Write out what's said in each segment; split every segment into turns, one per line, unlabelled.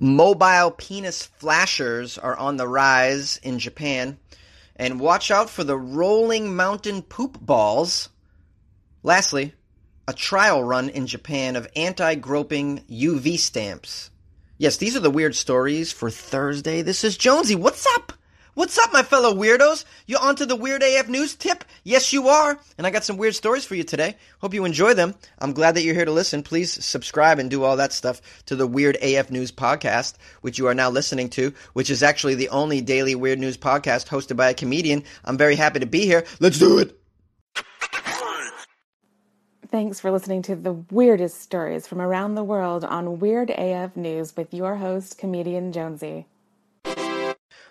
Mobile penis flashers are on the rise in Japan. And watch out for the rolling mountain poop balls. Lastly, a trial run in Japan of anti groping UV stamps. Yes, these are the weird stories for Thursday. This is Jonesy. What's up? What's up, my fellow weirdos? You onto the Weird AF News tip? Yes, you are. And I got some weird stories for you today. Hope you enjoy them. I'm glad that you're here to listen. Please subscribe and do all that stuff to the Weird AF News podcast, which you are now listening to, which is actually the only daily weird news podcast hosted by a comedian. I'm very happy to be here. Let's do it.
Thanks for listening to the weirdest stories from around the world on Weird AF News with your host, comedian Jonesy.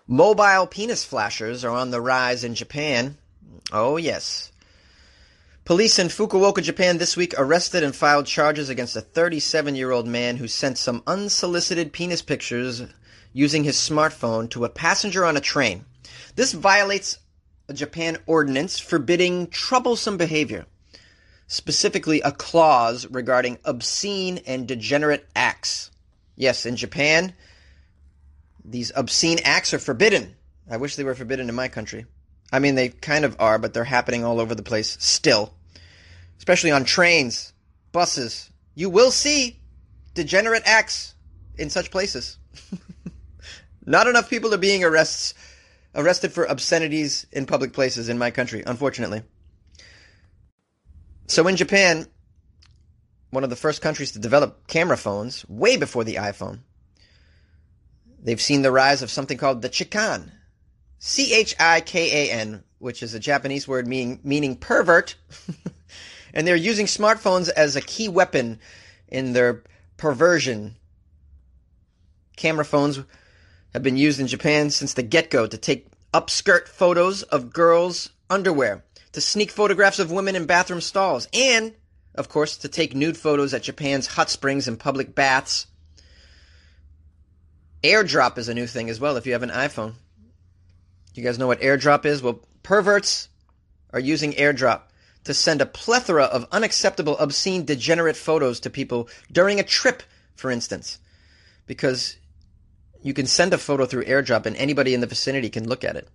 Mobile penis flashers are on the rise in Japan. Oh, yes. Police in Fukuoka, Japan this week arrested and filed charges against a 37 year old man who sent some unsolicited penis pictures using his smartphone to a passenger on a train. This violates a Japan ordinance forbidding troublesome behavior, specifically a clause regarding obscene and degenerate acts. Yes, in Japan, these obscene acts are forbidden. I wish they were forbidden in my country. I mean, they kind of are, but they're happening all over the place still. Especially on trains, buses. You will see degenerate acts in such places. Not enough people are being arrests, arrested for obscenities in public places in my country, unfortunately. So in Japan, one of the first countries to develop camera phones, way before the iPhone, They've seen the rise of something called the chikan. C H I K A N, which is a Japanese word meaning, meaning pervert. and they're using smartphones as a key weapon in their perversion. Camera phones have been used in Japan since the get go to take upskirt photos of girls' underwear, to sneak photographs of women in bathroom stalls, and, of course, to take nude photos at Japan's hot springs and public baths AirDrop is a new thing as well if you have an iPhone. You guys know what AirDrop is? Well, perverts are using AirDrop to send a plethora of unacceptable, obscene, degenerate photos to people during a trip, for instance. Because you can send a photo through AirDrop and anybody in the vicinity can look at it.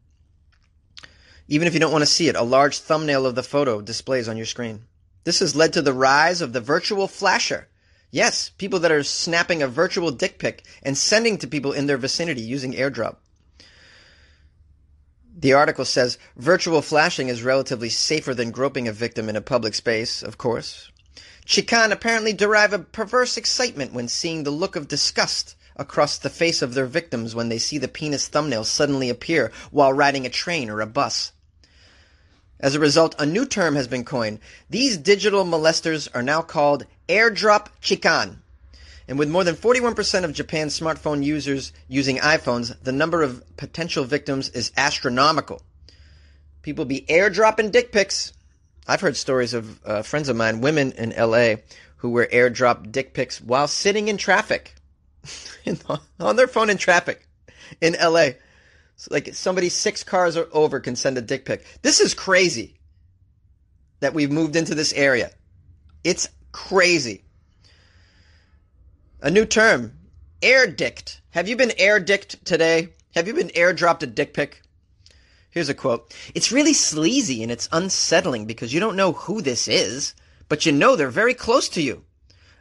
Even if you don't want to see it, a large thumbnail of the photo displays on your screen. This has led to the rise of the virtual flasher, Yes, people that are snapping a virtual dick pic and sending to people in their vicinity using airdrop. The article says virtual flashing is relatively safer than groping a victim in a public space, of course. Chikan apparently derive a perverse excitement when seeing the look of disgust across the face of their victims when they see the penis thumbnail suddenly appear while riding a train or a bus. As a result, a new term has been coined. These digital molesters are now called airdrop chikan. And with more than 41% of Japan's smartphone users using iPhones, the number of potential victims is astronomical. People be airdropping dick pics. I've heard stories of uh, friends of mine, women in LA, who were airdropped dick pics while sitting in traffic, on their phone in traffic in LA like somebody six cars over can send a dick pic. This is crazy that we've moved into this area. It's crazy. A new term, air dicked. Have you been air dicked today? Have you been airdropped a dick pic? Here's a quote. It's really sleazy and it's unsettling because you don't know who this is, but you know they're very close to you.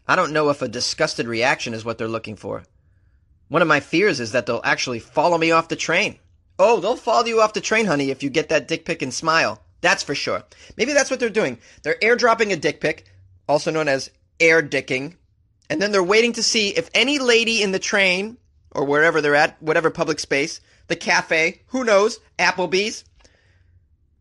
I don't know if a disgusted reaction is what they're looking for. One of my fears is that they'll actually follow me off the train. Oh, they'll follow you off the train, honey, if you get that dick pic and smile. That's for sure. Maybe that's what they're doing. They're airdropping a dick pic, also known as air dicking, and then they're waiting to see if any lady in the train or wherever they're at, whatever public space, the cafe, who knows, Applebee's.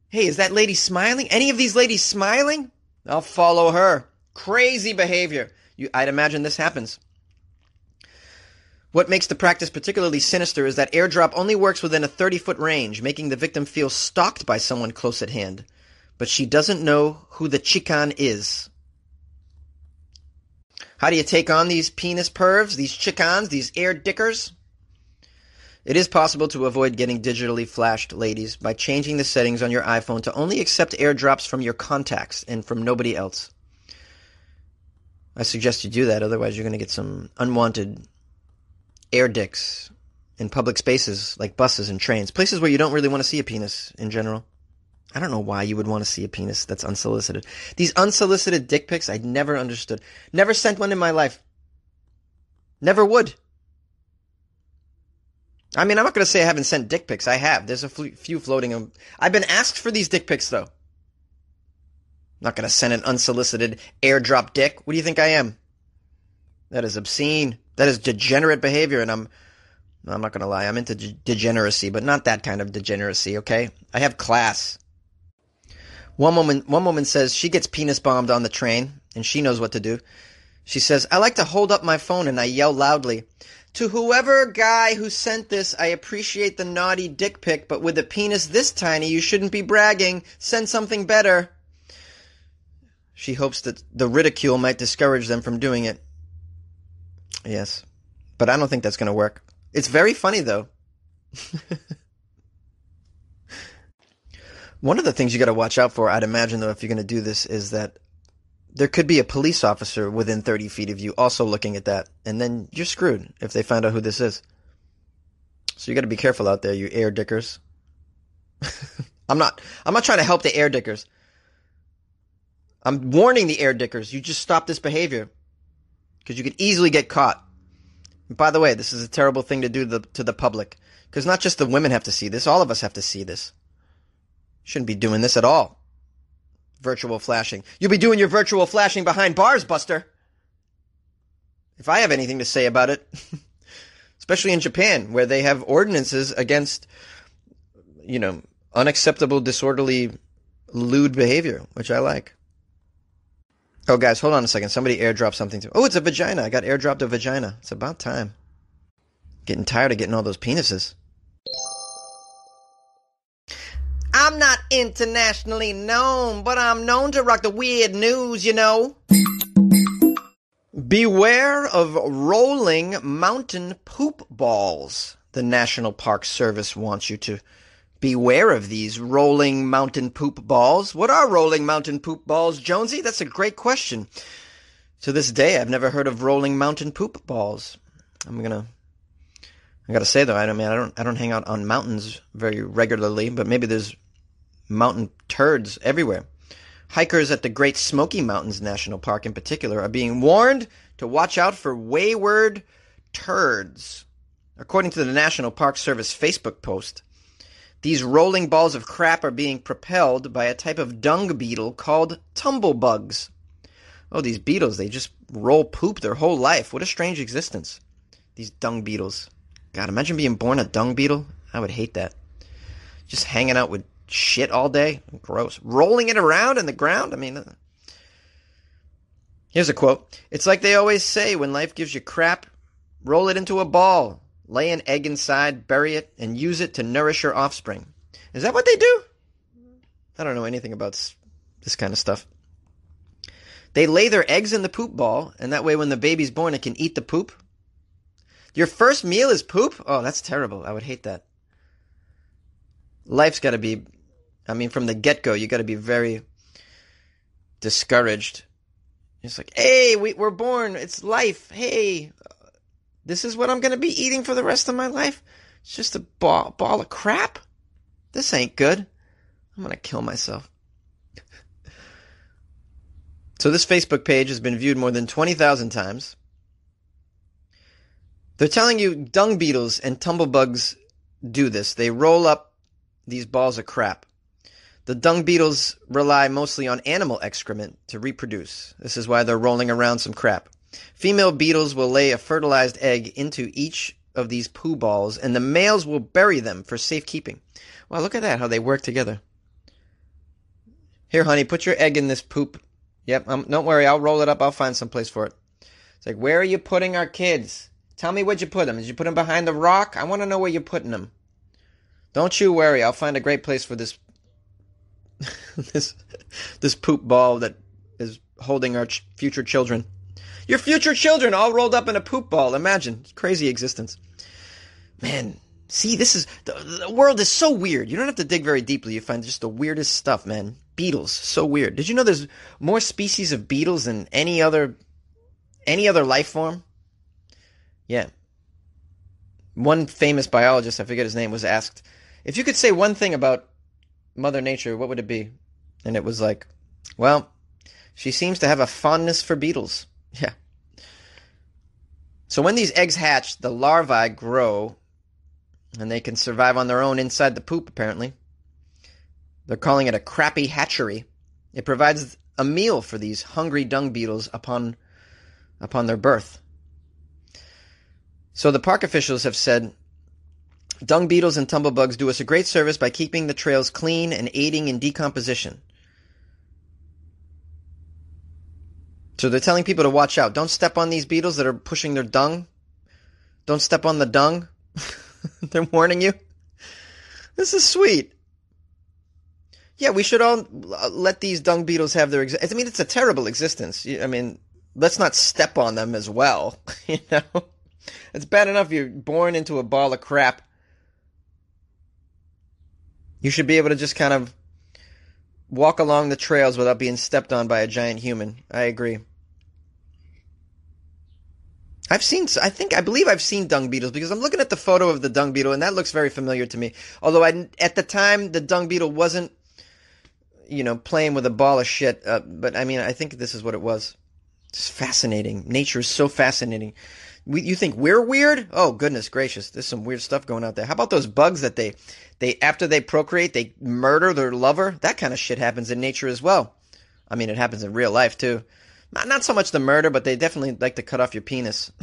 Hey, is that lady smiling? Any of these ladies smiling? I'll follow her. Crazy behavior. You, I'd imagine this happens. What makes the practice particularly sinister is that airdrop only works within a 30 foot range, making the victim feel stalked by someone close at hand. But she doesn't know who the chikan is. How do you take on these penis pervs, these chikans, these air dickers? It is possible to avoid getting digitally flashed, ladies, by changing the settings on your iPhone to only accept airdrops from your contacts and from nobody else. I suggest you do that, otherwise, you're going to get some unwanted air dicks in public spaces like buses and trains, places where you don't really want to see a penis in general. I don't know why you would want to see a penis that's unsolicited. These unsolicited dick pics, I never understood. Never sent one in my life. Never would. I mean, I'm not going to say I haven't sent dick pics. I have. There's a few floating. I've been asked for these dick pics, though. I'm not going to send an unsolicited airdrop dick. What do you think I am? That is obscene. That is degenerate behavior, and I'm. I'm not going to lie. I'm into degeneracy, but not that kind of degeneracy. Okay, I have class. One woman, one woman says she gets penis bombed on the train, and she knows what to do. She says, "I like to hold up my phone and I yell loudly." To whoever guy who sent this, I appreciate the naughty dick pic, but with a penis this tiny, you shouldn't be bragging. Send something better. She hopes that the ridicule might discourage them from doing it. Yes. But I don't think that's going to work. It's very funny, though. One of the things you got to watch out for, I'd imagine, though, if you're going to do this, is that there could be a police officer within 30 feet of you also looking at that, and then you're screwed if they find out who this is. So you got to be careful out there, you air dickers. I'm not. I'm not trying to help the air dickers. I'm warning the air dickers. You just stop this behavior because you could easily get caught. And by the way, this is a terrible thing to do to the, to the public because not just the women have to see this; all of us have to see this. Shouldn't be doing this at all virtual flashing. You'll be doing your virtual flashing behind bars, Buster. If I have anything to say about it, especially in Japan, where they have ordinances against, you know, unacceptable, disorderly, lewd behavior, which I like. Oh, guys, hold on a second. Somebody airdropped something to. me. Oh, it's a vagina. I got airdropped a vagina. It's about time. Getting tired of getting all those penises. I'm not internationally known, but I'm known to rock the weird news, you know. Beware of rolling mountain poop balls. The National Park Service wants you to beware of these rolling mountain poop balls. What are rolling mountain poop balls, Jonesy? That's a great question. To this day, I've never heard of rolling mountain poop balls. I'm gonna I gotta say though, I don't mean I don't I don't hang out on mountains very regularly, but maybe there's mountain turds everywhere. Hikers at the Great Smoky Mountains National Park in particular are being warned to watch out for wayward turds. According to the National Park Service Facebook post, these rolling balls of crap are being propelled by a type of dung beetle called tumblebugs. Oh, these beetles, they just roll poop their whole life. What a strange existence. These dung beetles. God, imagine being born a dung beetle. I would hate that. Just hanging out with shit all day. Gross. Rolling it around in the ground. I mean, uh, here's a quote. It's like they always say when life gives you crap, roll it into a ball, lay an egg inside, bury it, and use it to nourish your offspring. Is that what they do? I don't know anything about this kind of stuff. They lay their eggs in the poop ball, and that way when the baby's born, it can eat the poop. Your first meal is poop? Oh, that's terrible. I would hate that. Life's got to be, I mean, from the get go, you got to be very discouraged. It's like, hey, we, we're born. It's life. Hey, this is what I'm going to be eating for the rest of my life. It's just a ball, ball of crap. This ain't good. I'm going to kill myself. so this Facebook page has been viewed more than 20,000 times. They're telling you dung beetles and tumblebugs do this. They roll up these balls of crap. The dung beetles rely mostly on animal excrement to reproduce. This is why they're rolling around some crap. Female beetles will lay a fertilized egg into each of these poo balls, and the males will bury them for safekeeping. Wow, look at that, how they work together. Here, honey, put your egg in this poop. Yep, um, don't worry, I'll roll it up. I'll find some place for it. It's like, where are you putting our kids? Tell me where'd you put them. Did you put them behind the rock? I want to know where you're putting them. Don't you worry. I'll find a great place for this this this poop ball that is holding our ch- future children. Your future children all rolled up in a poop ball. Imagine. Crazy existence. Man, see, this is the, the world is so weird. You don't have to dig very deeply. You find just the weirdest stuff, man. Beetles, so weird. Did you know there's more species of beetles than any other any other life form? Yeah. one famous biologist, I forget his name, was asked, if you could say one thing about Mother Nature, what would it be? And it was like, well, she seems to have a fondness for beetles. Yeah. So when these eggs hatch, the larvae grow and they can survive on their own inside the poop, apparently. They're calling it a crappy hatchery. It provides a meal for these hungry dung beetles upon upon their birth. So the park officials have said dung beetles and tumblebugs do us a great service by keeping the trails clean and aiding in decomposition. So they're telling people to watch out. Don't step on these beetles that are pushing their dung. Don't step on the dung. they're warning you. This is sweet. Yeah, we should all uh, let these dung beetles have their. Ex- I mean, it's a terrible existence. I mean, let's not step on them as well. you know, it's bad enough you're born into a ball of crap. You should be able to just kind of walk along the trails without being stepped on by a giant human. I agree. I've seen, I think, I believe I've seen dung beetles because I'm looking at the photo of the dung beetle and that looks very familiar to me. Although I, at the time, the dung beetle wasn't, you know, playing with a ball of shit. Uh, but I mean, I think this is what it was. It's fascinating. Nature is so fascinating. We, you think we're weird? Oh goodness gracious, there's some weird stuff going out there. How about those bugs that they, they after they procreate, they murder their lover? That kind of shit happens in nature as well. I mean, it happens in real life too. Not, not so much the murder, but they definitely like to cut off your penis.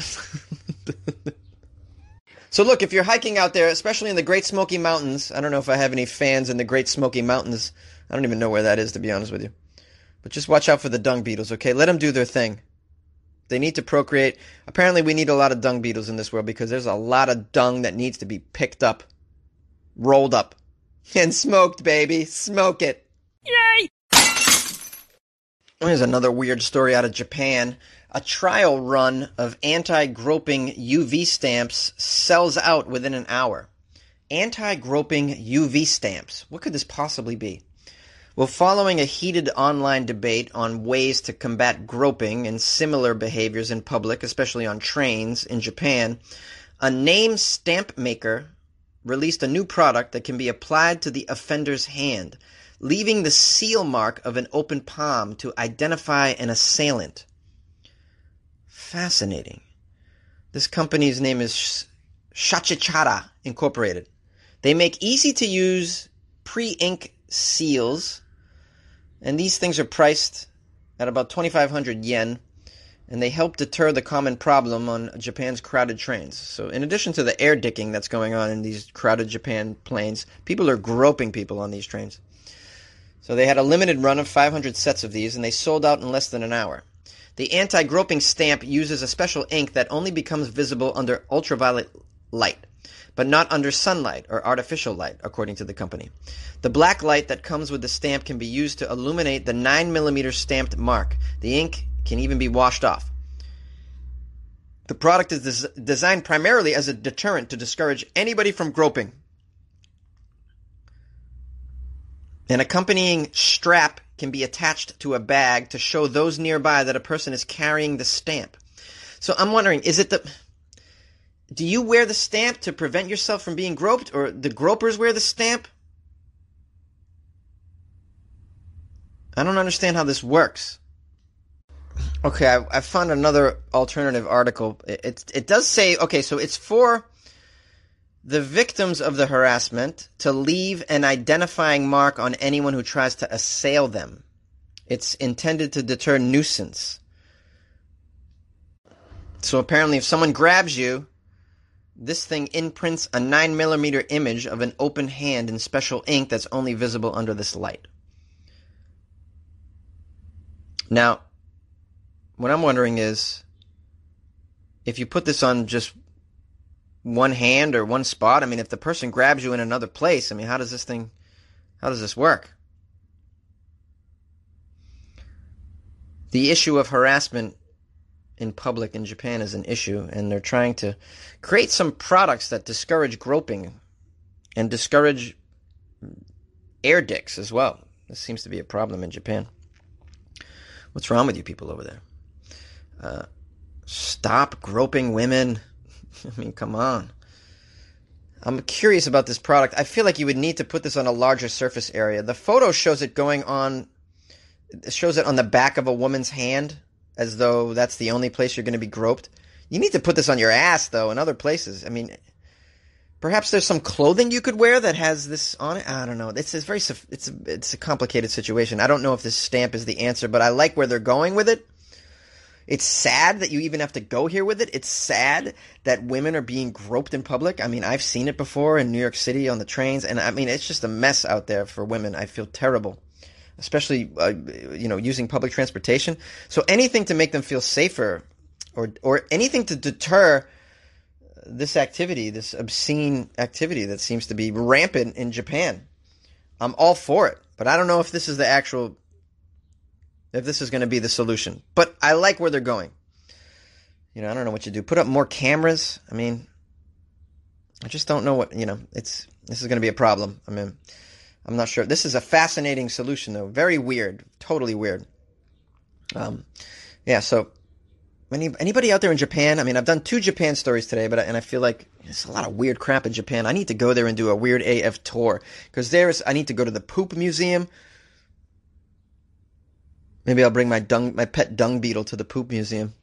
so look, if you're hiking out there, especially in the Great Smoky Mountains, I don't know if I have any fans in the Great Smoky Mountains. I don't even know where that is, to be honest with you. But just watch out for the dung beetles, okay? Let them do their thing. They need to procreate. Apparently, we need a lot of dung beetles in this world because there's a lot of dung that needs to be picked up, rolled up, and smoked, baby. Smoke it. Yay! Here's another weird story out of Japan. A trial run of anti groping UV stamps sells out within an hour. Anti groping UV stamps. What could this possibly be? Well, following a heated online debate on ways to combat groping and similar behaviors in public, especially on trains in Japan, a name stamp maker released a new product that can be applied to the offender's hand leaving the seal mark of an open palm to identify an assailant. Fascinating. This company's name is Shachihata Incorporated. They make easy to use pre ink seals, and these things are priced at about 2,500 yen, and they help deter the common problem on Japan's crowded trains. So, in addition to the air dicking that's going on in these crowded Japan planes, people are groping people on these trains. So they had a limited run of 500 sets of these, and they sold out in less than an hour. The anti groping stamp uses a special ink that only becomes visible under ultraviolet light, but not under sunlight or artificial light, according to the company. The black light that comes with the stamp can be used to illuminate the 9mm stamped mark. The ink can even be washed off. The product is des- designed primarily as a deterrent to discourage anybody from groping. An accompanying strap can be attached to a bag to show those nearby that a person is carrying the stamp. So I'm wondering, is it the do you wear the stamp to prevent yourself from being groped or the gropers wear the stamp? I don't understand how this works. Okay, I, I found another alternative article. It, it, it does say okay, so it's for the victims of the harassment to leave an identifying mark on anyone who tries to assail them. It's intended to deter nuisance. So apparently, if someone grabs you, this thing imprints a 9mm image of an open hand in special ink that's only visible under this light. Now, what I'm wondering is if you put this on just one hand or one spot. I mean, if the person grabs you in another place, I mean, how does this thing, how does this work? The issue of harassment in public in Japan is an issue, and they're trying to create some products that discourage groping and discourage air dicks as well. This seems to be a problem in Japan. What's wrong with you people over there? Uh, stop groping women. I mean, come on. I'm curious about this product. I feel like you would need to put this on a larger surface area. The photo shows it going on, it shows it on the back of a woman's hand, as though that's the only place you're going to be groped. You need to put this on your ass, though, in other places. I mean, perhaps there's some clothing you could wear that has this on it. I don't know. It's, it's very, it's a, it's a complicated situation. I don't know if this stamp is the answer, but I like where they're going with it. It's sad that you even have to go here with it. It's sad that women are being groped in public. I mean, I've seen it before in New York City on the trains, and I mean, it's just a mess out there for women. I feel terrible, especially uh, you know using public transportation. So anything to make them feel safer, or or anything to deter this activity, this obscene activity that seems to be rampant in Japan. I'm all for it, but I don't know if this is the actual if this is going to be the solution. But I like where they're going. You know, I don't know what you do. Put up more cameras. I mean, I just don't know what, you know, it's this is going to be a problem. I mean, I'm not sure. This is a fascinating solution though. Very weird. Totally weird. Um yeah, so any, anybody out there in Japan? I mean, I've done two Japan stories today, but I, and I feel like there's a lot of weird crap in Japan. I need to go there and do a weird AF tour because there's I need to go to the poop museum. Maybe I'll bring my dung, my pet dung beetle to the poop museum.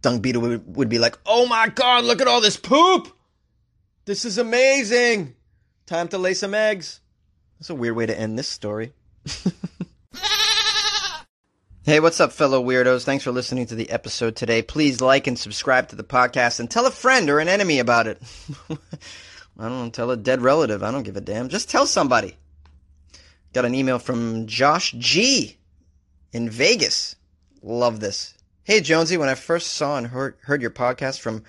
Dung beetle would, would be like, "Oh my god, look at all this poop! This is amazing! Time to lay some eggs." That's a weird way to end this story. hey, what's up, fellow weirdos? Thanks for listening to the episode today. Please like and subscribe to the podcast and tell a friend or an enemy about it. I don't know, tell a dead relative. I don't give a damn. Just tell somebody. Got an email from Josh G in Vegas. Love this. Hey, Jonesy, when I first saw and heard, heard your podcast from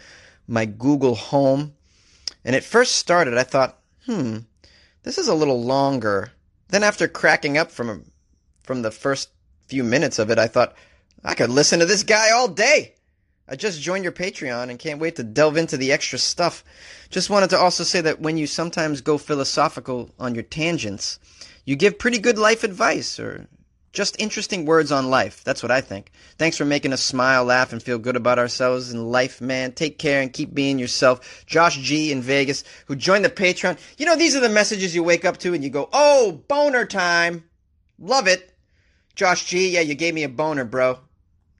my Google Home, and it first started, I thought, hmm, this is a little longer. Then after cracking up from from the first few minutes of it, I thought, I could listen to this guy all day. I just joined your Patreon and can't wait to delve into the extra stuff. Just wanted to also say that when you sometimes go philosophical on your tangents, you give pretty good life advice or just interesting words on life. That's what I think. Thanks for making us smile, laugh, and feel good about ourselves in life, man. Take care and keep being yourself. Josh G in Vegas, who joined the Patreon. You know, these are the messages you wake up to and you go, oh, boner time. Love it. Josh G, yeah, you gave me a boner, bro.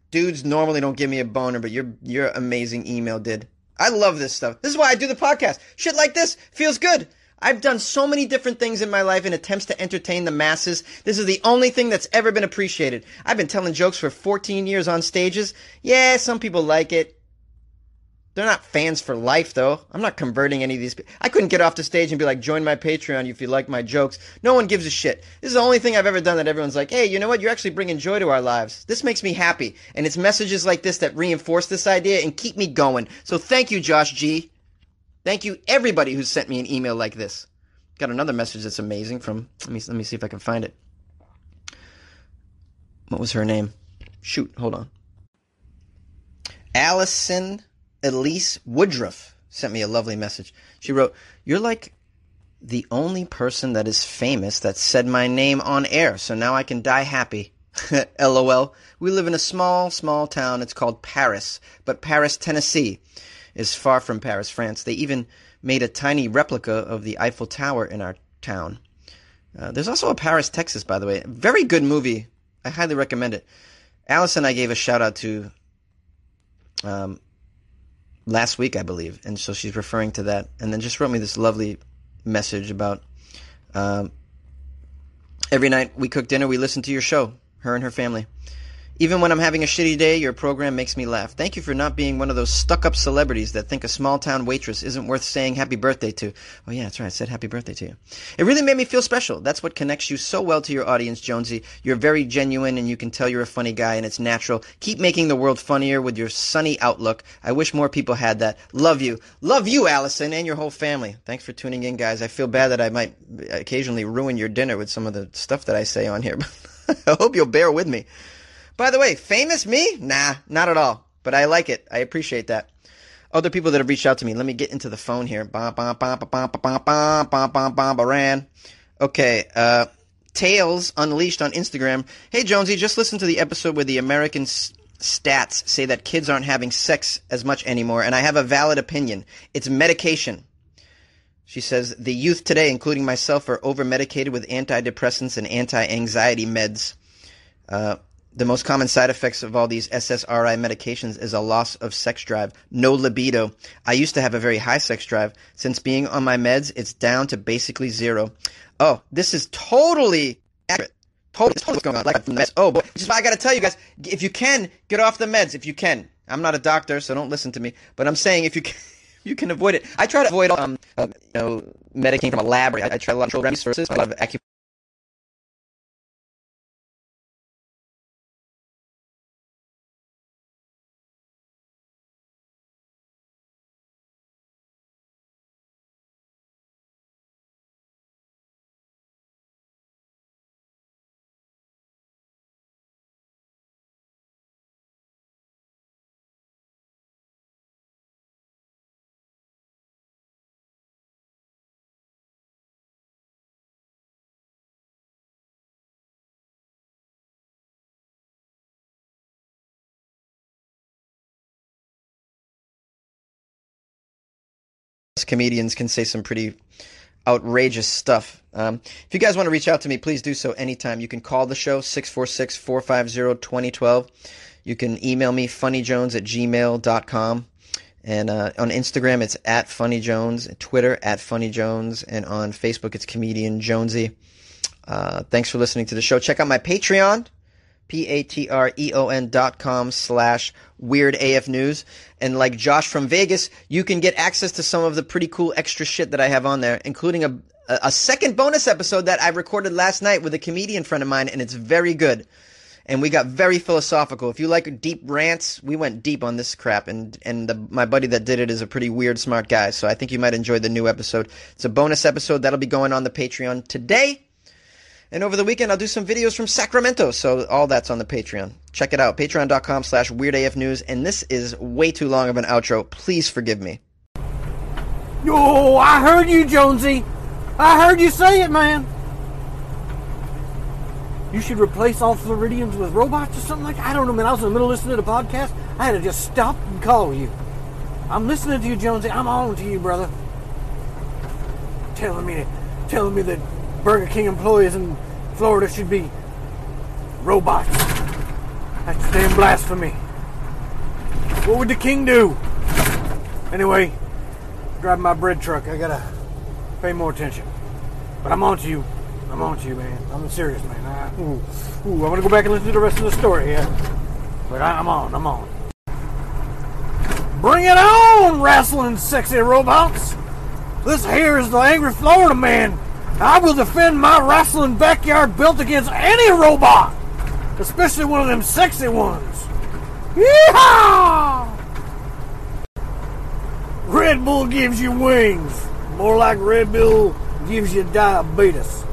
Dudes normally don't give me a boner, but your your amazing email did. I love this stuff. This is why I do the podcast. Shit like this feels good. I've done so many different things in my life in attempts to entertain the masses. This is the only thing that's ever been appreciated. I've been telling jokes for 14 years on stages. Yeah, some people like it. They're not fans for life, though. I'm not converting any of these. I couldn't get off the stage and be like, join my Patreon if you like my jokes. No one gives a shit. This is the only thing I've ever done that everyone's like, hey, you know what? You're actually bringing joy to our lives. This makes me happy. And it's messages like this that reinforce this idea and keep me going. So thank you, Josh G. Thank you, everybody who sent me an email like this. Got another message that's amazing from. Let me let me see if I can find it. What was her name? Shoot, hold on. Allison Elise Woodruff sent me a lovely message. She wrote, "You're like the only person that is famous that said my name on air, so now I can die happy." LOL. We live in a small, small town. It's called Paris, but Paris, Tennessee is far from Paris, France. They even made a tiny replica of the Eiffel Tower in our town. Uh, there's also a Paris, Texas, by the way. Very good movie. I highly recommend it. Allison, I gave a shout out to um, last week, I believe, and so she's referring to that. And then just wrote me this lovely message about um, every night we cook dinner, we listen to your show, her and her family. Even when I'm having a shitty day, your program makes me laugh. Thank you for not being one of those stuck up celebrities that think a small town waitress isn't worth saying happy birthday to. Oh, yeah, that's right. I said happy birthday to you. It really made me feel special. That's what connects you so well to your audience, Jonesy. You're very genuine and you can tell you're a funny guy and it's natural. Keep making the world funnier with your sunny outlook. I wish more people had that. Love you. Love you, Allison, and your whole family. Thanks for tuning in, guys. I feel bad that I might occasionally ruin your dinner with some of the stuff that I say on here, but I hope you'll bear with me. By the way, famous me? Nah, not at all. But I like it. I appreciate that. Other people that have reached out to me. Let me get into the phone here. Okay, uh, Tails Unleashed on Instagram. Hey Jonesy, just listen to the episode where the American s- stats say that kids aren't having sex as much anymore, and I have a valid opinion. It's medication. She says the youth today, including myself, are over medicated with antidepressants and anti anxiety meds. Uh, the most common side effects of all these SSRI medications is a loss of sex drive, no libido. I used to have a very high sex drive. Since being on my meds, it's down to basically zero. Oh, this is totally accurate. Totally, totally what's going on. Like meds. Oh boy, which is why I got to tell you guys: if you can, get off the meds. If you can, I'm not a doctor, so don't listen to me. But I'm saying if you can. You can avoid it. I try to avoid um, uh, you know, medicating from a lab. I, I try a lot of resources, a lot of acupuncture comedians can say some pretty outrageous stuff. Um, if you guys want to reach out to me, please do so anytime. You can call the show 646 450 2012. You can email me funnyjones at gmail.com. And uh, on Instagram, it's at funnyjones, Twitter at funnyjones, and on Facebook, it's comedian Jonesy. Uh, thanks for listening to the show. Check out my Patreon. P-A-T-R-E-O-N dot com slash weird AF news. And like Josh from Vegas, you can get access to some of the pretty cool extra shit that I have on there, including a, a second bonus episode that I recorded last night with a comedian friend of mine, and it's very good. And we got very philosophical. If you like deep rants, we went deep on this crap. And and the, my buddy that did it is a pretty weird, smart guy. So I think you might enjoy the new episode. It's a bonus episode that'll be going on the Patreon today. And over the weekend, I'll do some videos from Sacramento. So all that's on the Patreon. Check it out. Patreon.com slash WeirdAFNews. And this is way too long of an outro. Please forgive me.
Yo, I heard you, Jonesy. I heard you say it, man. You should replace all Floridians with robots or something like that. I don't know, man. I was in the middle of listening to the podcast. I had to just stop and call you. I'm listening to you, Jonesy. I'm on to you, brother. Telling me, telling me that Burger King employees in Florida should be robots. That's damn blasphemy. What would the king do? Anyway, driving my bread truck. I gotta pay more attention. But I'm on to you. I'm on to you, man. I'm serious, man. I, ooh, ooh, I'm gonna go back and listen to the rest of the story. Yeah, but I, I'm on. I'm on. Bring it on, wrestling sexy robots. This here is the angry Florida man I will defend my wrestling backyard built against any robot, especially one of them sexy ones. Yeehaw! Red Bull gives you wings. More like Red Bull gives you diabetes.